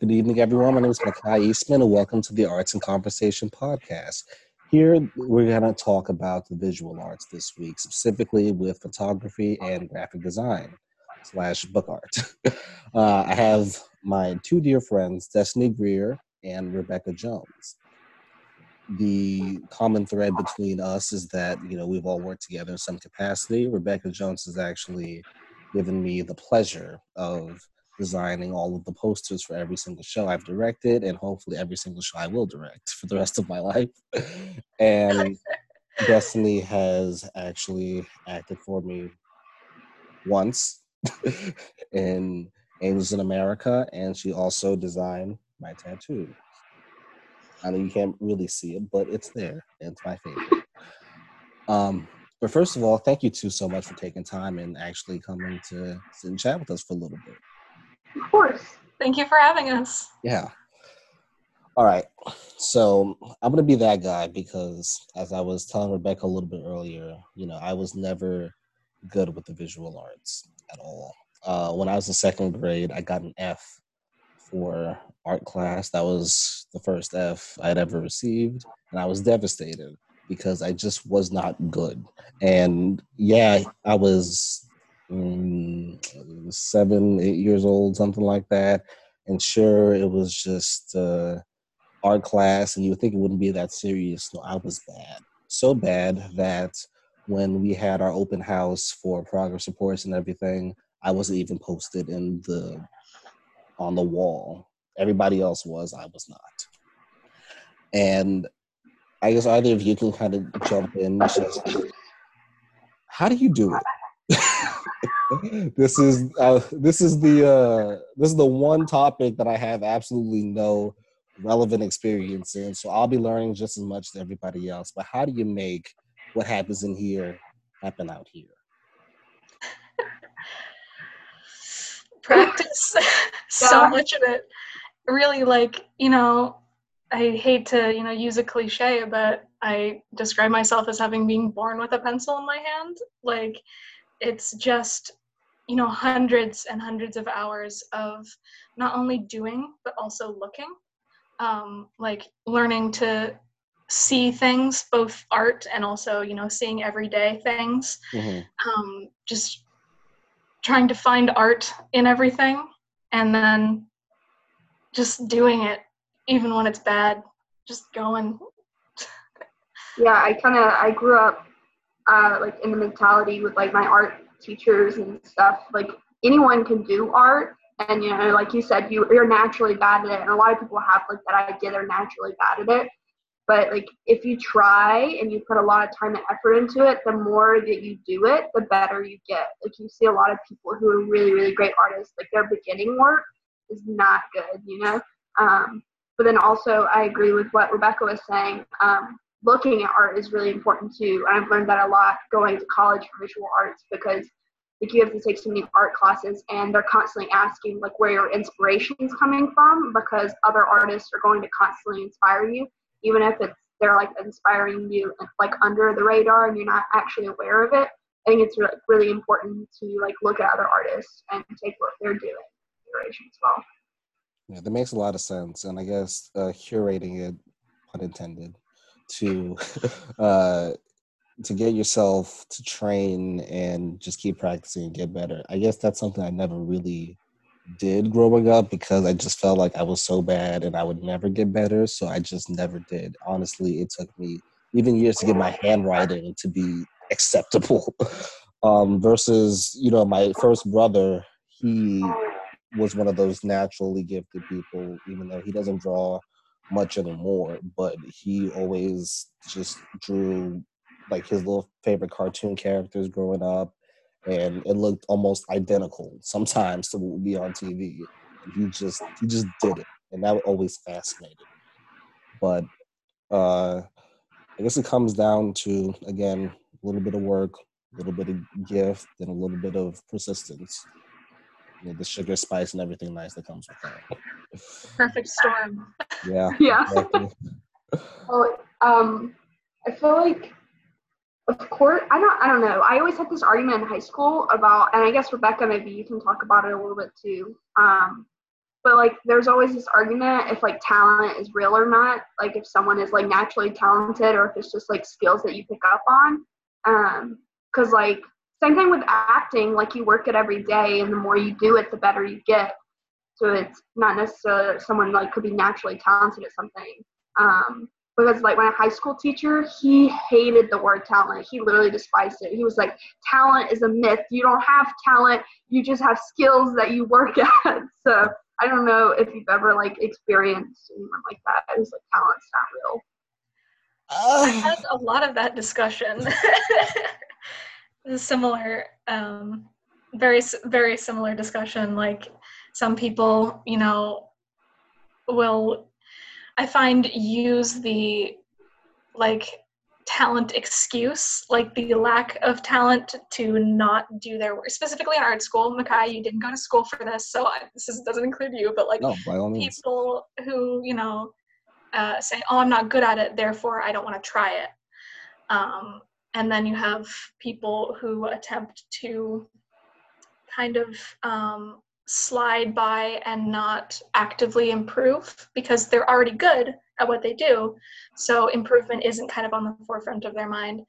Good evening, everyone. My name is Mykai Eastman, and welcome to the Arts in Conversation podcast. Here, we're going to talk about the visual arts this week, specifically with photography and graphic design slash book art. uh, I have my two dear friends, Destiny Greer and Rebecca Jones. The common thread between us is that you know we've all worked together in some capacity. Rebecca Jones has actually given me the pleasure of designing all of the posters for every single show I've directed, and hopefully every single show I will direct for the rest of my life. and Destiny has actually acted for me once in Angels in America, and she also designed my tattoo. I know you can't really see it, but it's there. It's my favorite. Um, but first of all, thank you two so much for taking time and actually coming to sit and chat with us for a little bit. Of course. Thank you for having us. Yeah. All right. So I'm going to be that guy because, as I was telling Rebecca a little bit earlier, you know, I was never good with the visual arts at all. Uh, when I was in second grade, I got an F for art class. That was the first F I had ever received. And I was devastated because I just was not good. And yeah, I was um, seven, eight years old, something like that. And sure, it was just uh, art class, and you would think it wouldn't be that serious. No, I was bad. So bad that when we had our open house for progress reports and everything, I wasn't even posted in the on the wall. Everybody else was, I was not. And I guess either of you can kind of jump in. Just, how do you do it? this is uh, this is the uh, this is the one topic that I have absolutely no relevant experience in. So I'll be learning just as much as everybody else. But how do you make what happens in here happen out here? Practice so much of it. Really, like you know, I hate to you know use a cliche, but I describe myself as having been born with a pencil in my hand. Like it's just you know hundreds and hundreds of hours of not only doing but also looking. Um, like learning to see things both art and also you know seeing everyday things. Mm-hmm. um, just trying to find art in everything and then just doing it even when it's bad just going. Yeah i kind of i grew up uh, like in the mentality with like my art teachers and stuff. Like anyone can do art and you know like you said you, you're naturally bad at it and a lot of people have like that idea they're naturally bad at it. But like if you try and you put a lot of time and effort into it the more that you do it the better you get. Like you see a lot of people who are really really great artists like their beginning work is not good you know? Um, but then also i agree with what rebecca was saying um, looking at art is really important too. And I've learned that a lot going to college for visual arts because like you have to take so many art classes and they're constantly asking like where your inspiration is coming from because other artists are going to constantly inspire you, even if it's they're like inspiring you like under the radar and you're not actually aware of it. I think it's really, really important to like look at other artists and take what they're doing inspiration as well. Yeah, that makes a lot of sense, and I guess uh, curating it, pun intended, to uh, to get yourself to train and just keep practicing and get better. I guess that's something I never really did growing up because I just felt like I was so bad and I would never get better. So I just never did. Honestly, it took me even years to get my handwriting to be acceptable. um, versus, you know, my first brother, he was one of those naturally gifted people, even though he doesn't draw much anymore, but he always just drew like his little favorite cartoon characters growing up, and it looked almost identical sometimes to what would be on TV. He just he just did it, and that always fascinated. But uh, I guess it comes down to again a little bit of work, a little bit of gift, and a little bit of persistence you know, the sugar, spice, and everything nice that comes with that. Perfect storm. Yeah. Yeah. Exactly. well, um, I feel like, of course, I don't, I don't know. I always had this argument in high school about, and I guess Rebecca, maybe you can talk about it a little bit too. Um, but like there's always this argument if like talent is real or not like if someone is like naturally talented or if it's just like skills that you pick up on um because like same thing with acting like you work it every day and the more you do it the better you get. So it's not necessarily someone like could be naturally talented at something um because like my high school teacher he hated the word talent. He literally despised it. He was like talent is a myth. You don't have talent. You just have skills that you work at. So i don't know if you've ever like experienced anyone like that. It was like talent's not real. Uh, i had a lot of that discussion similar um very very similar discussion like some people you know will I find use the like talent excuse, like the lack of talent to not do their work. Specifically in art school, Mykai, you didn't go to school for this, so I, this is, doesn't include you. But like no, people who you know uh, say, "Oh, I'm not good at it, therefore I don't want to try it," um, and then you have people who attempt to kind of um, slide by and not actively improve because they're already good at what they do. So improvement isn't kind of on the forefront of their mind.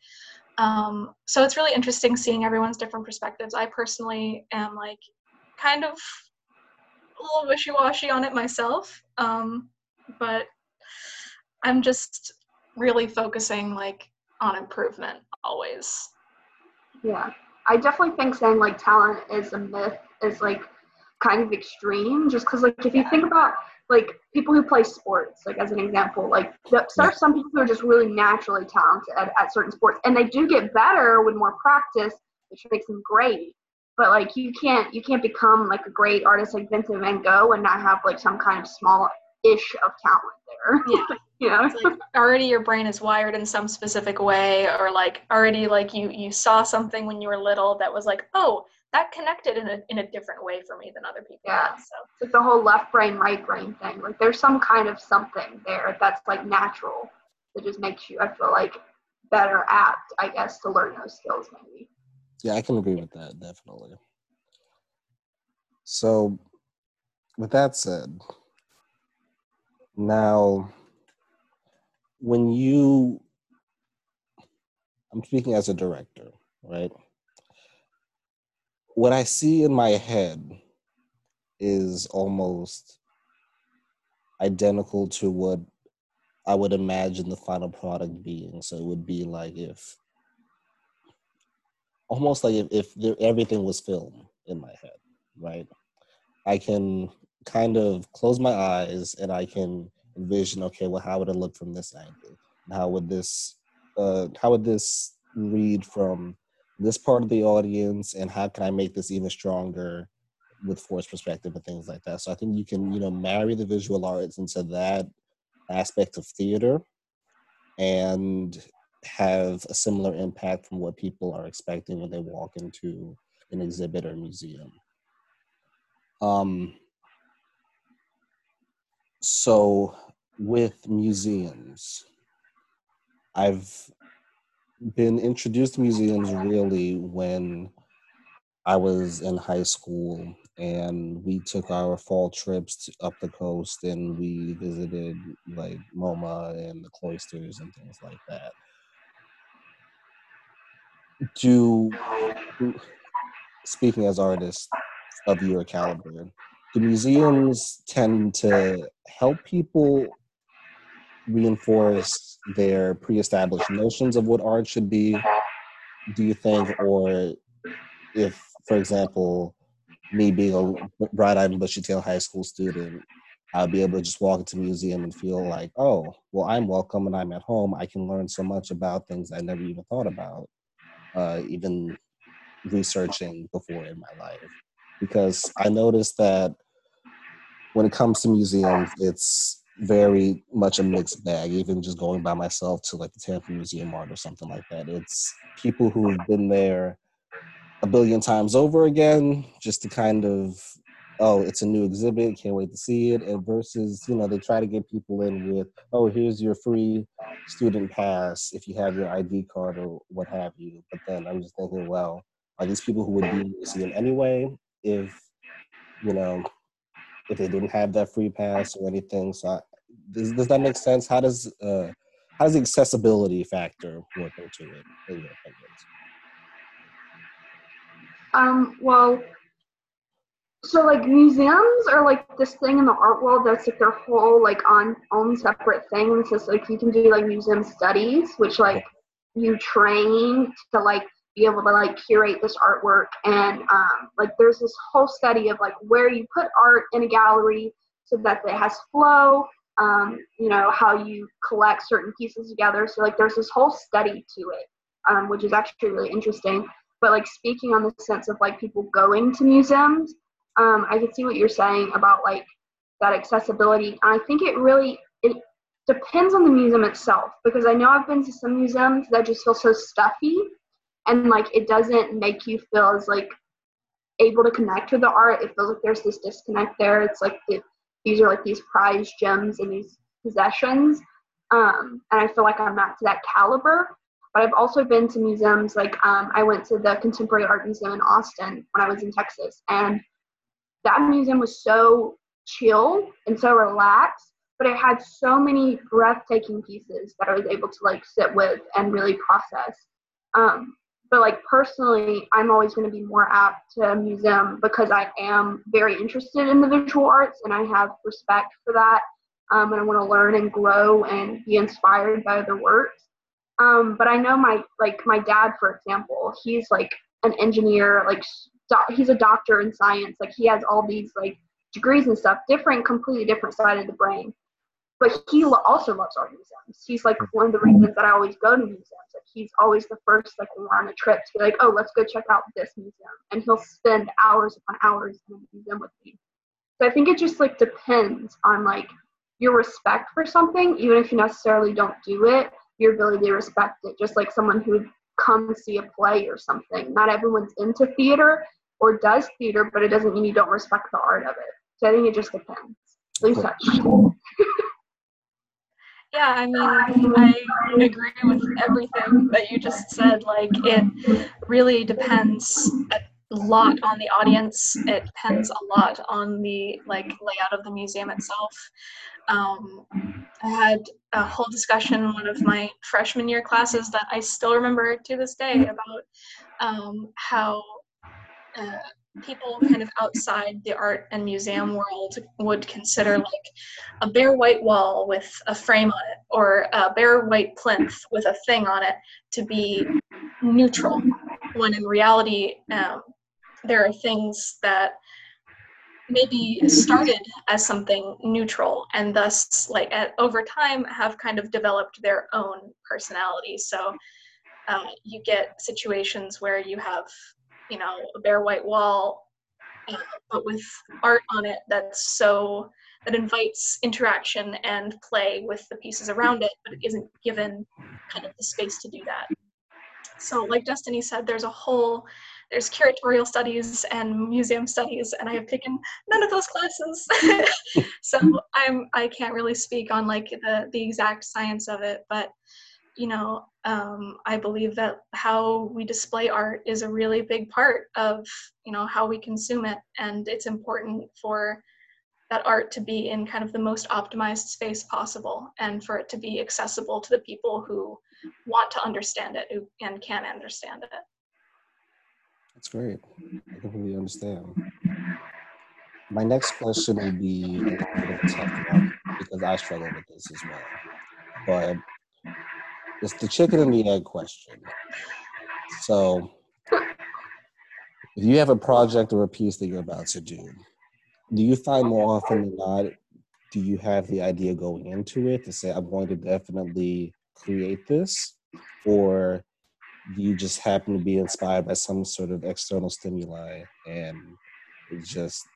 Um, so it's really interesting seeing everyone's different perspectives. I personally am like kind of a little wishy-washy on it myself, um, but I'm just really focusing like on improvement always. Yeah, I definitely think saying like talent is a myth is like kind of extreme just because like if you think about like people who play sports like as an example like there are some people who are just really naturally talented at, at certain sports and they do get better with more practice which makes them great but like you can't you can't become like a great artist like Vincent Van Gogh and not have like some kind of small ish of talent there. Yeah. you know? It's like already your brain is wired in some specific way or like already like you you saw something when you were little that was like, oh, that connected in a in a different way for me than other people. Yeah. so it's like the whole left brain, right brain thing. Like there's some kind of something there that's like natural that just makes you I feel like better apt, I guess, to learn those skills maybe. Yeah, I can agree with that, definitely. So with that said, now when you I'm speaking as a director, right? what I see in my head is almost identical to what I would imagine the final product being. So it would be like if, almost like if, if there, everything was film in my head, right? I can kind of close my eyes and I can envision, okay, well, how would it look from this angle? How would this, uh, how would this read from this part of the audience and how can I make this even stronger with forced perspective and things like that. So I think you can, you know, marry the visual arts into that aspect of theater and have a similar impact from what people are expecting when they walk into an exhibit or museum. Um, so with museums, I've been introduced to museums really when I was in high school and we took our fall trips up the coast and we visited like MoMA and the cloisters and things like that. Do speaking as artists of your caliber, do museums tend to help people reinforce their pre-established notions of what art should be do you think? Or if for example me being a bright-eyed bushy-tailed high school student i'll be able to just walk into a museum and feel like oh well i'm welcome and i'm at home. I can learn so much about things i never even thought about uh, even researching before in my life because i noticed that when it comes to museums it's very much a mixed bag. Even just going by myself to like the Tampa Museum Art or something like that, it's people who've been there a billion times over again, just to kind of oh, it's a new exhibit, can't wait to see it. And versus, you know, they try to get people in with, oh, here's your free student pass if you have your ID card or what have you. But then I'm just thinking, well, are these people who would be in the museum anyway if, you know, if they didn't have that free pass or anything. So I, does does that make sense? How does uh, how does the accessibility factor work into it in your opinions? Um, well, so like museums are like this thing in the art world that's like their whole like on own separate thing. So like you can do like museum studies, which like you train to like be able to like curate this artwork. And um, like there's this whole study of like where you put art in a gallery so that it has flow um, you know how you collect certain pieces together. So like there's this whole study to it um, which is actually really interesting. But like speaking on the sense of like people going to museums um, i can see what you're saying about like that accessibility. And i think it really it depends on the museum itself because i know i've been to some museums that just feel so stuffy and like it doesn't make you feel as like able to connect with the art. It feels like there's this disconnect there. It's like the, these are like these prized gems and these possessions. Um, and i feel like i'm not to that caliber. But i've also been to museums like um, i went to the contemporary art museum in austin when i was in texas. And that museum was so chill and so relaxed but it had so many breathtaking pieces that i was able to like sit with and really process. Um, but like personally i'm always going to be more apt to a museum because i am very interested in the visual arts and i have respect for that um, and i want to learn and grow and be inspired by other works. Um, but i know my like my dad for example he's like an engineer like do- he's a doctor in science like he has all these like degrees and stuff different completely different side of the brain but he also loves art museums. He's like one of the reasons that I always go to museums. Like he's always the first, like we're on a trip, to be like, "Oh, let's go check out this museum," and he'll spend hours upon hours in the museum with me. So I think it just like depends on like your respect for something, even if you necessarily don't do it, your ability to respect it. Just like someone who would come see a play or something. Not everyone's into theater or does theater, but it doesn't mean you don't respect the art of it. So I think it just depends. Least that's Yeah, I mean, I agree with everything that you just said. Like, it really depends a lot on the audience. It depends a lot on the like layout of the museum itself. Um, I had a whole discussion in one of my freshman year classes that I still remember to this day about um, how uh, people kind of outside the art and museum world would consider like a bare white wall with a frame on it or a bare white plinth with a thing on it to be neutral when in reality um, there are things that maybe started as something neutral and thus like at, over time have kind of developed their own personality. So uh, you get situations where you have you know a bare white wall but with art on it that's so that invites interaction and play with the pieces around it but it isn't given kind of the space to do that. So like destiny said there's a whole there's curatorial studies and museum studies and i have taken none of those classes. So i'm i can't really speak on like the the exact science of it but you know, um, I believe that how we display art is a really big part of, you know, how we consume it. And it's important for that art to be in kind of the most optimized space possible and for it to be accessible to the people who want to understand it who, and can understand it. That's great. I completely understand. My next question would be a little tough one because I struggle with this as well. But it's the chicken and the egg question. So, if you have a project or a piece that you're about to do, do you find more often than not, do you have the idea going into it to say, I'm going to definitely create this? Or do you just happen to be inspired by some sort of external stimuli and it just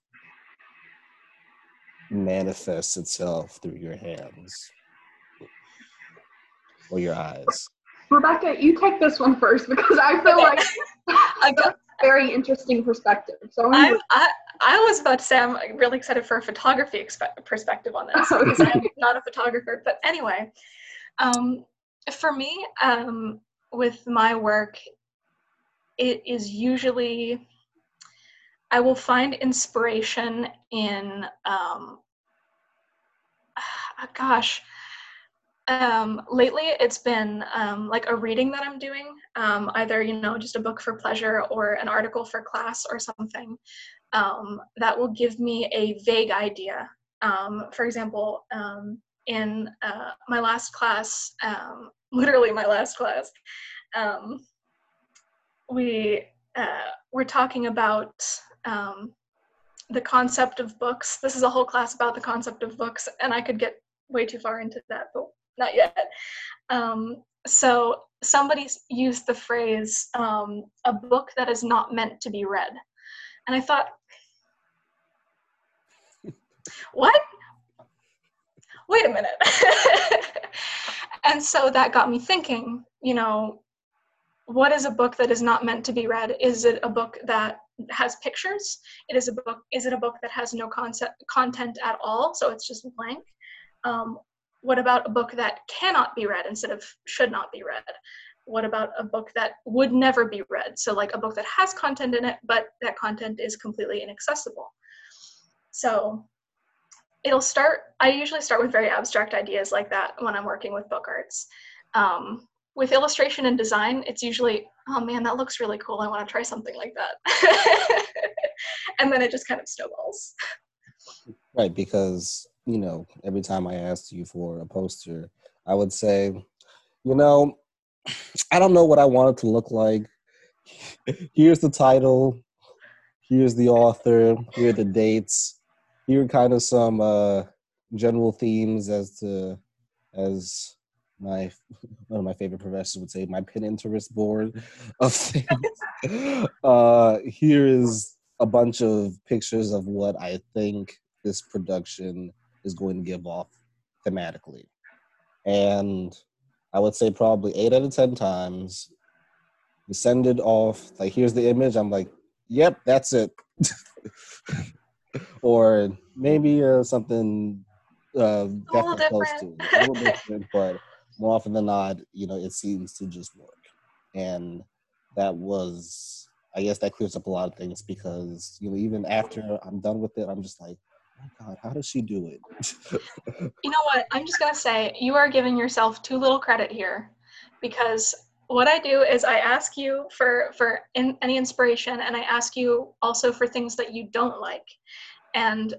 manifests itself through your hands? Or your eyes? Rebecca, you take this one first because I feel like I got very interesting perspective. So I'm, I, I was about to say I'm really excited for a photography expe- perspective on this because I'm not a photographer. But anyway, um, for me, um, with my work, it is usually I will find inspiration in, um, gosh, um, lately it's been um, like a reading that I'm doing, um, either you know just a book for pleasure or an article for class or something um, that will give me a vague idea. Um, for example, um, in uh, my last class, literally my last class, we uh, were talking about the concept of books. This is a whole class about the concept of books, and I could get way too far into that, but not yet. Um, so somebody used the phrase um, a book that is not meant to be read. And I thought, what? Wait a minute. and so that got me thinking, you know, what is a book that is not meant to be read? Is it a book that has pictures? It is a book. Is it a book that has no concept content at all? So it's just blank. Um, what about a book that cannot be read instead of should not be read? What about a book that would never be read? So, like a book that has content in it, but that content is completely inaccessible. So, it'll start, I usually start with very abstract ideas like that when I'm working with book arts. Um, with illustration and design, it's usually, oh man, that looks really cool. I want to try something like that. and then it just kind of snowballs. Right, because you know, every time I asked you for a poster, I would say, you know, I don't know what I want it to look like. Here's the title. Here's the author. Here are the dates. Here are kind of some uh, general themes as to as my one of my favorite professors would say my Pinterest board of things. uh, here is a bunch of pictures of what I think this production is going to give off thematically. And I would say probably eight out of 10 times, we send it off, like, here's the image. I'm like, yep, that's it. or maybe uh, something uh, definitely close to it. A little different, but more often than not, you know, it seems to just work. And that was, I guess that clears up a lot of things because, you know, even after I'm done with it, I'm just like, my God, how does she do it? you know what? I'm just gonna say you are giving yourself too little credit here, because what I do is I ask you for for in, any inspiration, and I ask you also for things that you don't like, and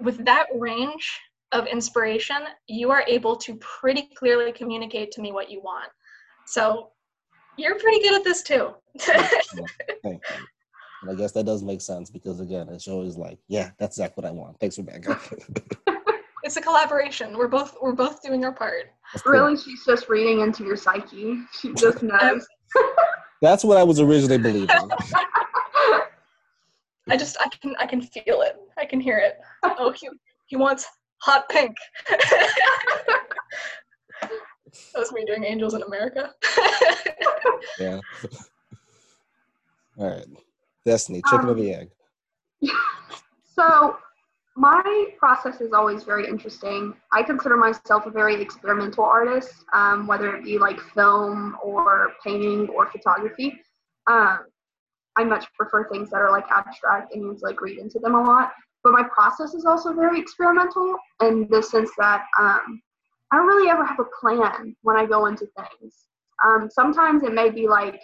with that range of inspiration, you are able to pretty clearly communicate to me what you want. So you're pretty good at this too. Thank you. Thank you. And I guess that does make sense because again, it's always like, yeah, that's exactly what I want. Thanks for backing. it's a collaboration. We're both we're both doing our part. Really, she's just reading into your psyche. She just knows. that's what I was originally believing. I just I can I can feel it. I can hear it. Oh, he he wants hot pink. that was me doing Angels in America. yeah. All right. Destiny, chicken um, or the egg? So, my process is always very interesting. I consider myself a very experimental artist, um, whether it be like film or painting or photography. Um, I much prefer things that are like abstract and you to like read into them a lot. But my process is also very experimental in the sense that um, I don't really ever have a plan when I go into things. Um, sometimes it may be like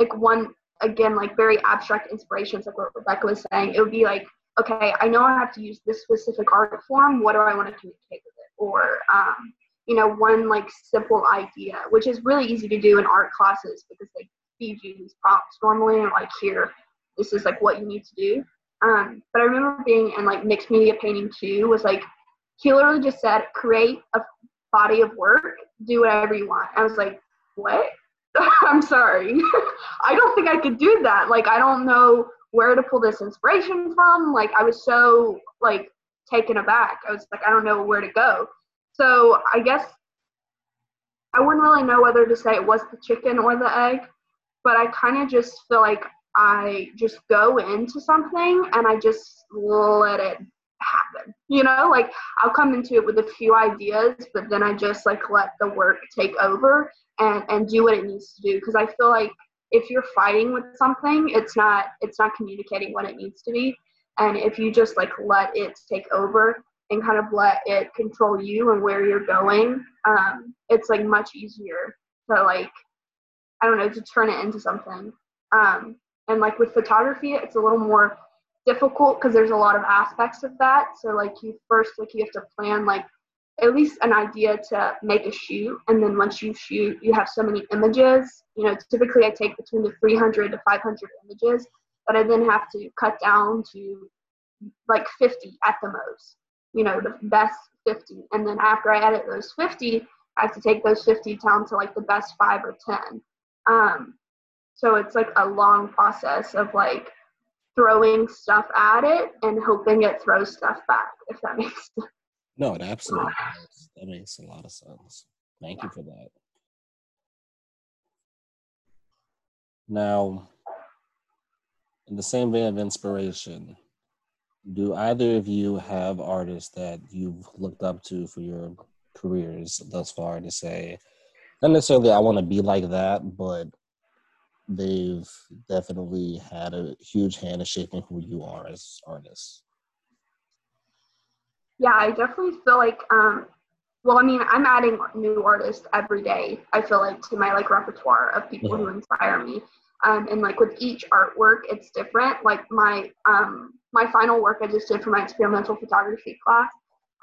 like one again like very abstract inspirations like what rebecca was saying. It would be like okay i know i have to use this specific art form. What do i want to communicate with it? Or um, you know one like simple idea which is really easy to do in art classes because they feed you these prompts normally and like here this is like what you need to do. Um, but i remember being in like mixed media painting too was like he literally just said create a body of work. Do whatever you want. I was like what I'm sorry. I don't think I could do that. Like, I don't know where to pull this inspiration from. Like, I was so, like, taken aback. I was like, I don't know where to go. So, I guess I wouldn't really know whether to say it was the chicken or the egg, but I kind of just feel like I just go into something and I just let it happen. You know, like I'll come into it with a few ideas, but then I just like let the work take over and and do what it needs to do because I feel like if you're fighting with something, it's not it's not communicating what it needs to be. And if you just like let it take over and kind of let it control you and where you're going, um, it's like much easier to like I don't know to turn it into something. Um, and like with photography, it's a little more difficult because there's a lot of aspects of that. So like you first like you have to plan like at least an idea to make a shoot and then once you shoot you have so many images. You know typically i take between the 300 to 500 images but i then have to cut down to like 50 at the most you know the best 50 and then after i edit those 50 i have to take those 50 down to like the best five or 10 um, so it's like a long process of like throwing stuff at it and hoping it throws stuff back if that makes sense no, it absolutely does. That makes a lot of sense. Thank you for that. Now, in the same vein of inspiration, do either of you have artists that you've looked up to for your careers thus far to say, not necessarily I want to be like that, but they've definitely had a huge hand in shaping who you are as artists? Yeah, I definitely feel like um well, I mean, I'm adding new artists every day. I feel like to my like repertoire of people who inspire me. Um, and like with each artwork, it's different. Like my um my final work I just did for my experimental photography class,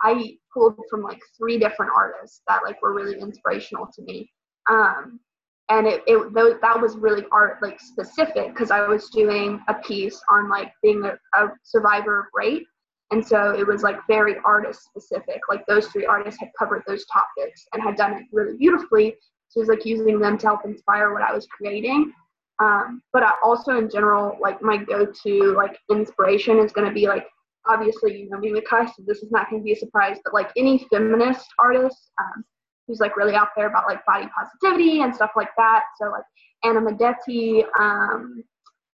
I pulled from like three different artists that like were really inspirational to me. Um, and it, it that was really art like specific because I was doing a piece on like being a, a survivor of rape and so it was like very artist specific. Like those three artists had covered those topics and had done it really beautifully. So it was like using them to help inspire what I was creating. Um, but I also in general, like my go-to like inspiration is going to be like obviously you know me Mykai, so this is not going to be a surprise. But like any feminist artist um, who's like really out there about like body positivity and stuff like that. So like Anna Modotti, um,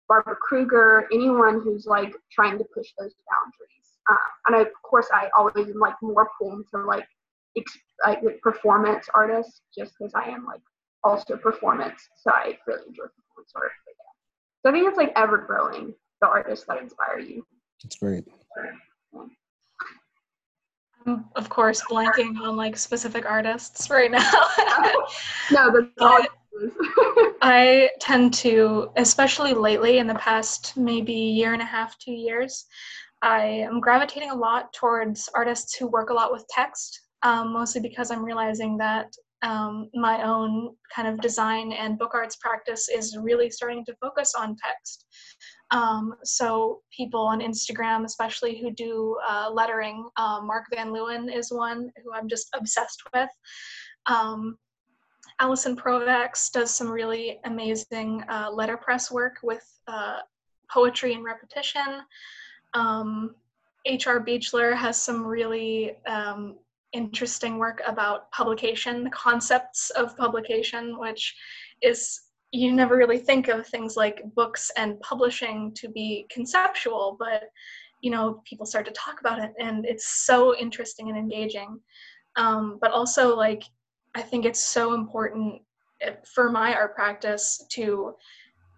Barbara Kruger, anyone who's like trying to push those boundaries. Um, and I, of course, I always am like more pulled to like, ex- like performance artists just because I am like also performance. So I really enjoy performance art. Yeah. So I think it's like ever growing the artists that inspire you. That's great. I'm of course blanking on like specific artists right now. no, that's all. I tend to, especially lately in the past maybe year and a half, two years, I am gravitating a lot towards artists who work a lot with text, um, mostly because I'm realizing that um, my own kind of design and book arts practice is really starting to focus on text. Um, so people on Instagram, especially who do uh, lettering, uh, Mark Van Leeuwen is one who I'm just obsessed with. Um, Allison Provax does some really amazing uh, letterpress work with uh, poetry and repetition. Um, H.R. Beechler has some really um, interesting work about publication, the concepts of publication, which is you never really think of things like books and publishing to be conceptual, but you know people start to talk about it, and it's so interesting and engaging. Um, but also, like I think it's so important eh, for my art practice to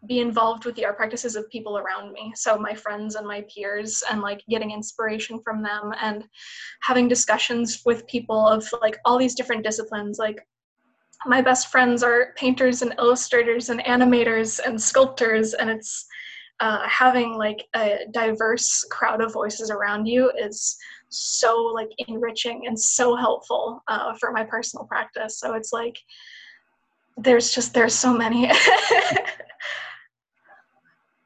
be involved with the art practices of people around me. So my friends and my peers and like getting inspiration from them and having discussions with people of like all these different disciplines. Like my best friends are painters and illustrators and animators and sculptors and it's uh, having like a diverse crowd of voices around you is so like enriching and so helpful uh, for my personal practice. So it's like there's just there's so many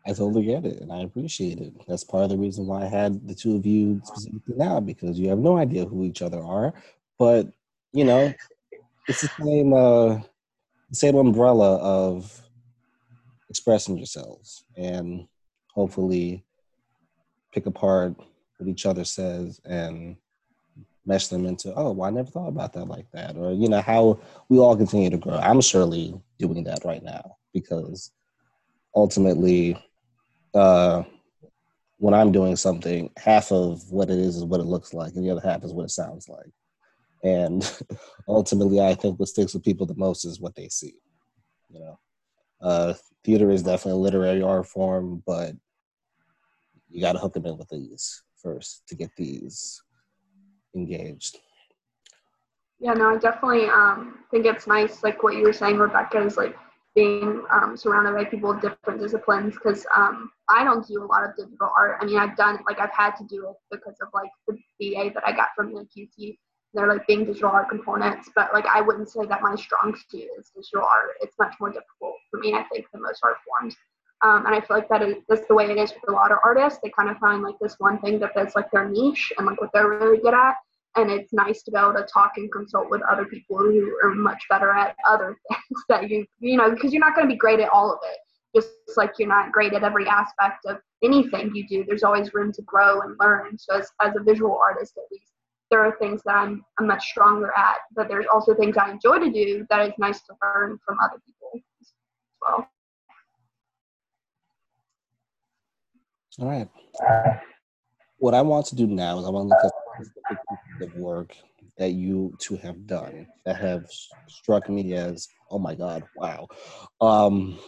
I totally get it, and I appreciate it. That's part of the reason why I had the two of you specifically now because you have no idea who each other are, but you know, it's the same uh, same umbrella of expressing yourselves and hopefully pick apart what each other says and mesh them into oh well, i never thought about that like that or you know how we all continue to grow i'm surely doing that right now because ultimately uh, when I'm doing something, half of what it is is what it looks like, and the other half is what it sounds like. And ultimately, I think what sticks with people the most is what they see. You know, Uh, theater is definitely a literary art form, but you got to hook them in with these first to get these engaged. Yeah, no, I definitely um, think it's nice, like what you were saying, Rebecca, is like being um, surrounded by people with different disciplines because um, I don't do a lot of digital art. I mean, I've done like I've had to do it because of like the BA that I got from the QT. They're like being digital art components, but like I wouldn't say that my strong suit is digital art. It's much more difficult for me, I think, than most art forms. Um, and I feel like that is that's the way it is with a lot of artists. They kind of find like this one thing that that's like their niche and like what they're really good at and it's nice to be able to talk and consult with other people who are much better at other things that you you know because you're not going to be great at all of it. Just like you're not great at every aspect of anything you do there's always room to grow and learn. So as, as a visual artist at least there are things that I'm, I'm much stronger at but there's also things i enjoy to do that is nice to learn from other people as well. All right. What i want to do now is i want to look at of work that you two have done that have struck me as oh my god wow. Um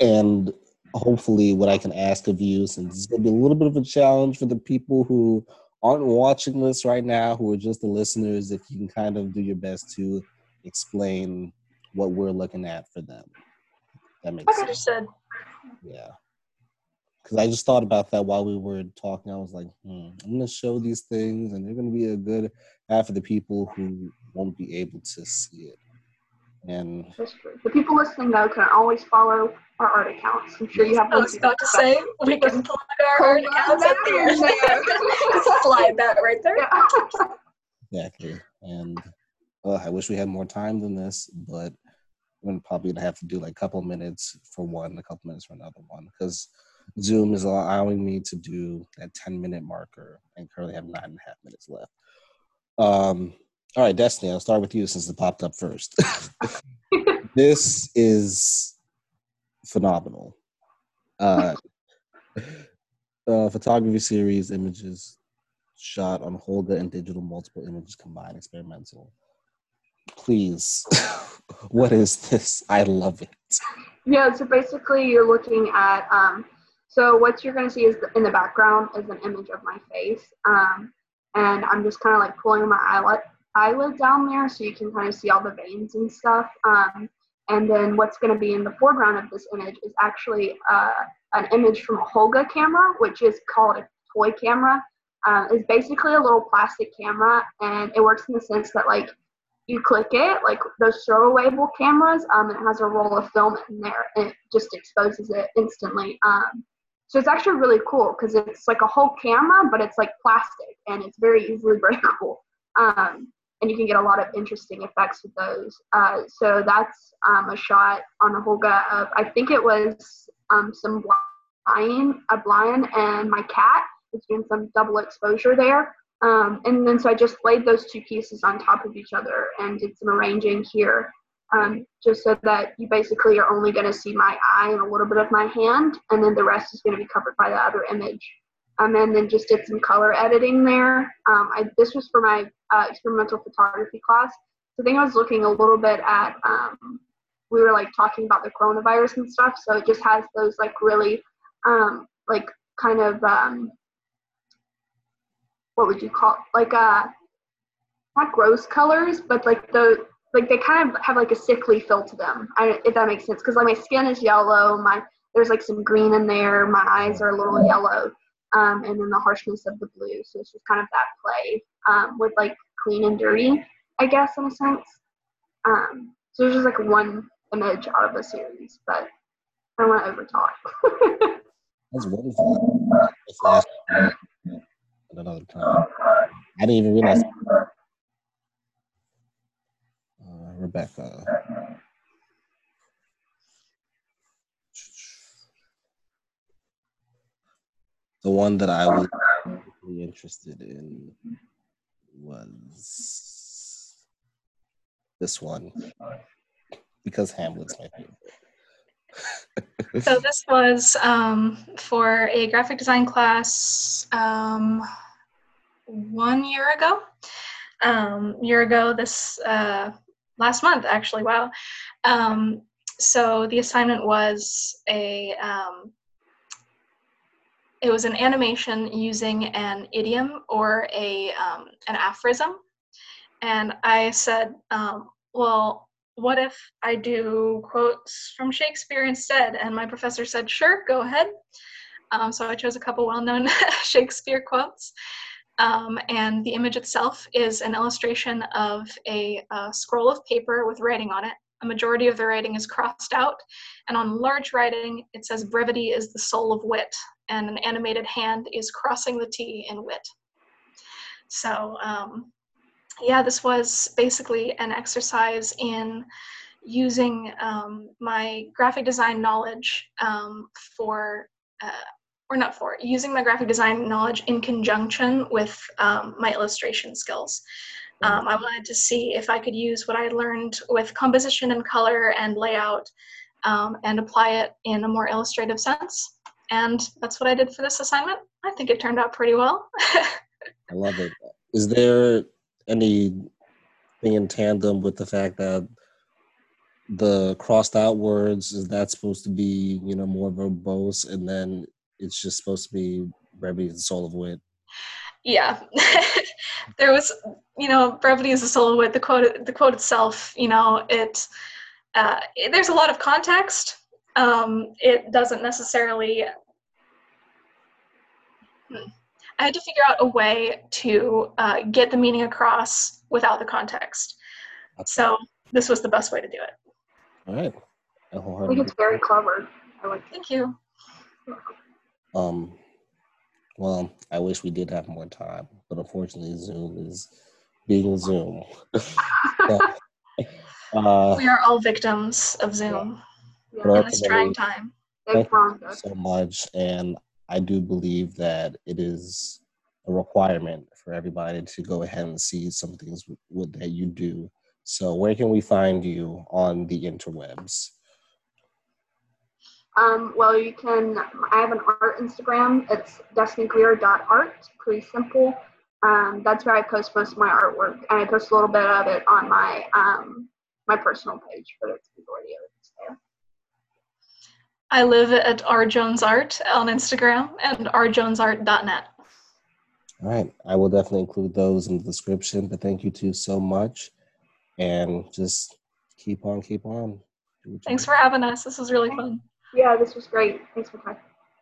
and hopefully what i can ask of you since it's going to be a little bit of a challenge for the people who aren't watching this right now who are just the listeners if you can kind of do your best to explain what we're looking at for them. That makes sense. Yeah because I just thought about that while we were talking. I was like, hmm, I'm gonna show these things, and they're gonna be a good half of the people who won't be able to see it. And that's true. The people listening though can always follow our art accounts. I'm sure you have. I was about to say we can plug our art accounts at the end. Just slide that right there. Yeah. Exactly, and uh, I wish we had more time than this, but we're probably gonna have to do like a couple minutes for one, a couple minutes for another one, because Zoom is allowing me to do that 10 minute marker and currently have nine and a half minutes left. Um, all right, Destiny, I'll start with you since it popped up first. this is phenomenal. Uh, uh, photography series, images shot on Holga and digital multiple images combined, experimental. Please, what is this? I love it. Yeah, so basically, you're looking at um, so what you're going to see is in the background is an image of my face. Um, and I'm just kind of like pulling my eyelid, eyelid down there so you can kind of see all the veins and stuff. Um, and then what's going to be in the foreground of this image is actually uh, an image from a Holga camera, which is called a toy camera. Uh, it's basically a little plastic camera, and it works in the sense that like you click it, like those throwawayable cameras, um, it has a roll of film in there, and it just exposes it instantly. Um, so it's actually really cool because it's like a whole camera, but it's like plastic and it's very easily breakable. Um, and you can get a lot of interesting effects with those. Uh, so that's um, a shot on a Holga of, I think it was um, some lion, a lion and my cat. It's doing some double exposure there. Um, and then so I just laid those two pieces on top of each other and did some arranging here um, just so that you basically are only going to see my eye and a little bit of my hand, and then the rest is going to be covered by the other image. Um, and then just did some color editing there. Um, I, this was for my uh, experimental photography class. So I think I was looking a little bit at, um, we were like talking about the coronavirus and stuff. So it just has those like really, um, like kind of, um, what would you call like uh, not gross colors, but like the like they kind of have like a sickly feel to them. I, if that makes sense, because like my skin is yellow, my there's like some green in there, my eyes are a little yellow, um, and then the harshness of the blue. So it's just kind of that play um, with like clean and dirty, I guess in a sense. Um, so there's just like one image out of a series, but I don't want to overtalk. That's wonderful. another time. I didn't even realize Rebecca. The one that I was interested in was this one because Hamlet's my favorite. so this was um, for a graphic design class um, one year ago. Um, year ago, this uh, last month actually wow um, so the assignment was a um, it was an animation using an idiom or a um, an aphorism, and I said, um, well, what if I do quotes from Shakespeare instead? And my professor said, sure, go ahead. Um, so I chose a couple well-known Shakespeare quotes. Um, and the image itself is an illustration of a, a, scroll of paper with writing on it. A majority of the writing is crossed out, and on large writing, it says brevity is the soul of wit, and an animated hand is crossing the T in wit. So, um, yeah, this was basically an exercise in using um, my graphic design knowledge um, for uh, or not for, using my graphic design knowledge in conjunction with um, my illustration skills. Um, I wanted to see if I could use what I learned with composition and color and layout um, and apply it in a more illustrative sense. And that's what I did for this assignment. I think it turned out pretty well. I love it. Is there any anything in tandem with the fact that the crossed out words is that supposed to be you know more verbose and then it's just supposed to be brevity is the soul of wit. Yeah, there was, you know, brevity is the soul of wit. The quote, the quote itself, you know, it, uh, it there's a lot of context. Um, it doesn't necessarily. Hmm. I had to figure out a way to uh, get the meaning across without the context. That's so this was the best way to do it. All right. I think it's very clever. I like. Thank you. Um, well, I wish we did have more time, but unfortunately, Zoom is being Zoom. uh, we are all victims of Zoom yeah. in this trying time. Thank you so much, and I do believe that it is a requirement for everybody to go ahead and see some things that you do. So, where can we find you on the interwebs? Um, well, you can, I have an art Instagram. It's destinygreer.art. Pretty simple. Um, that's where I post most of my artwork. And I post a little bit of it on my um, my personal page, but it's majority of it's there. I live at R Jones Art on Instagram and rjonesart.net. All right. I will definitely include those in the description, but thank you two so much. And just keep on, keep on. Thanks for having us. This was really fun. Yeah, this was great. Thanks for time.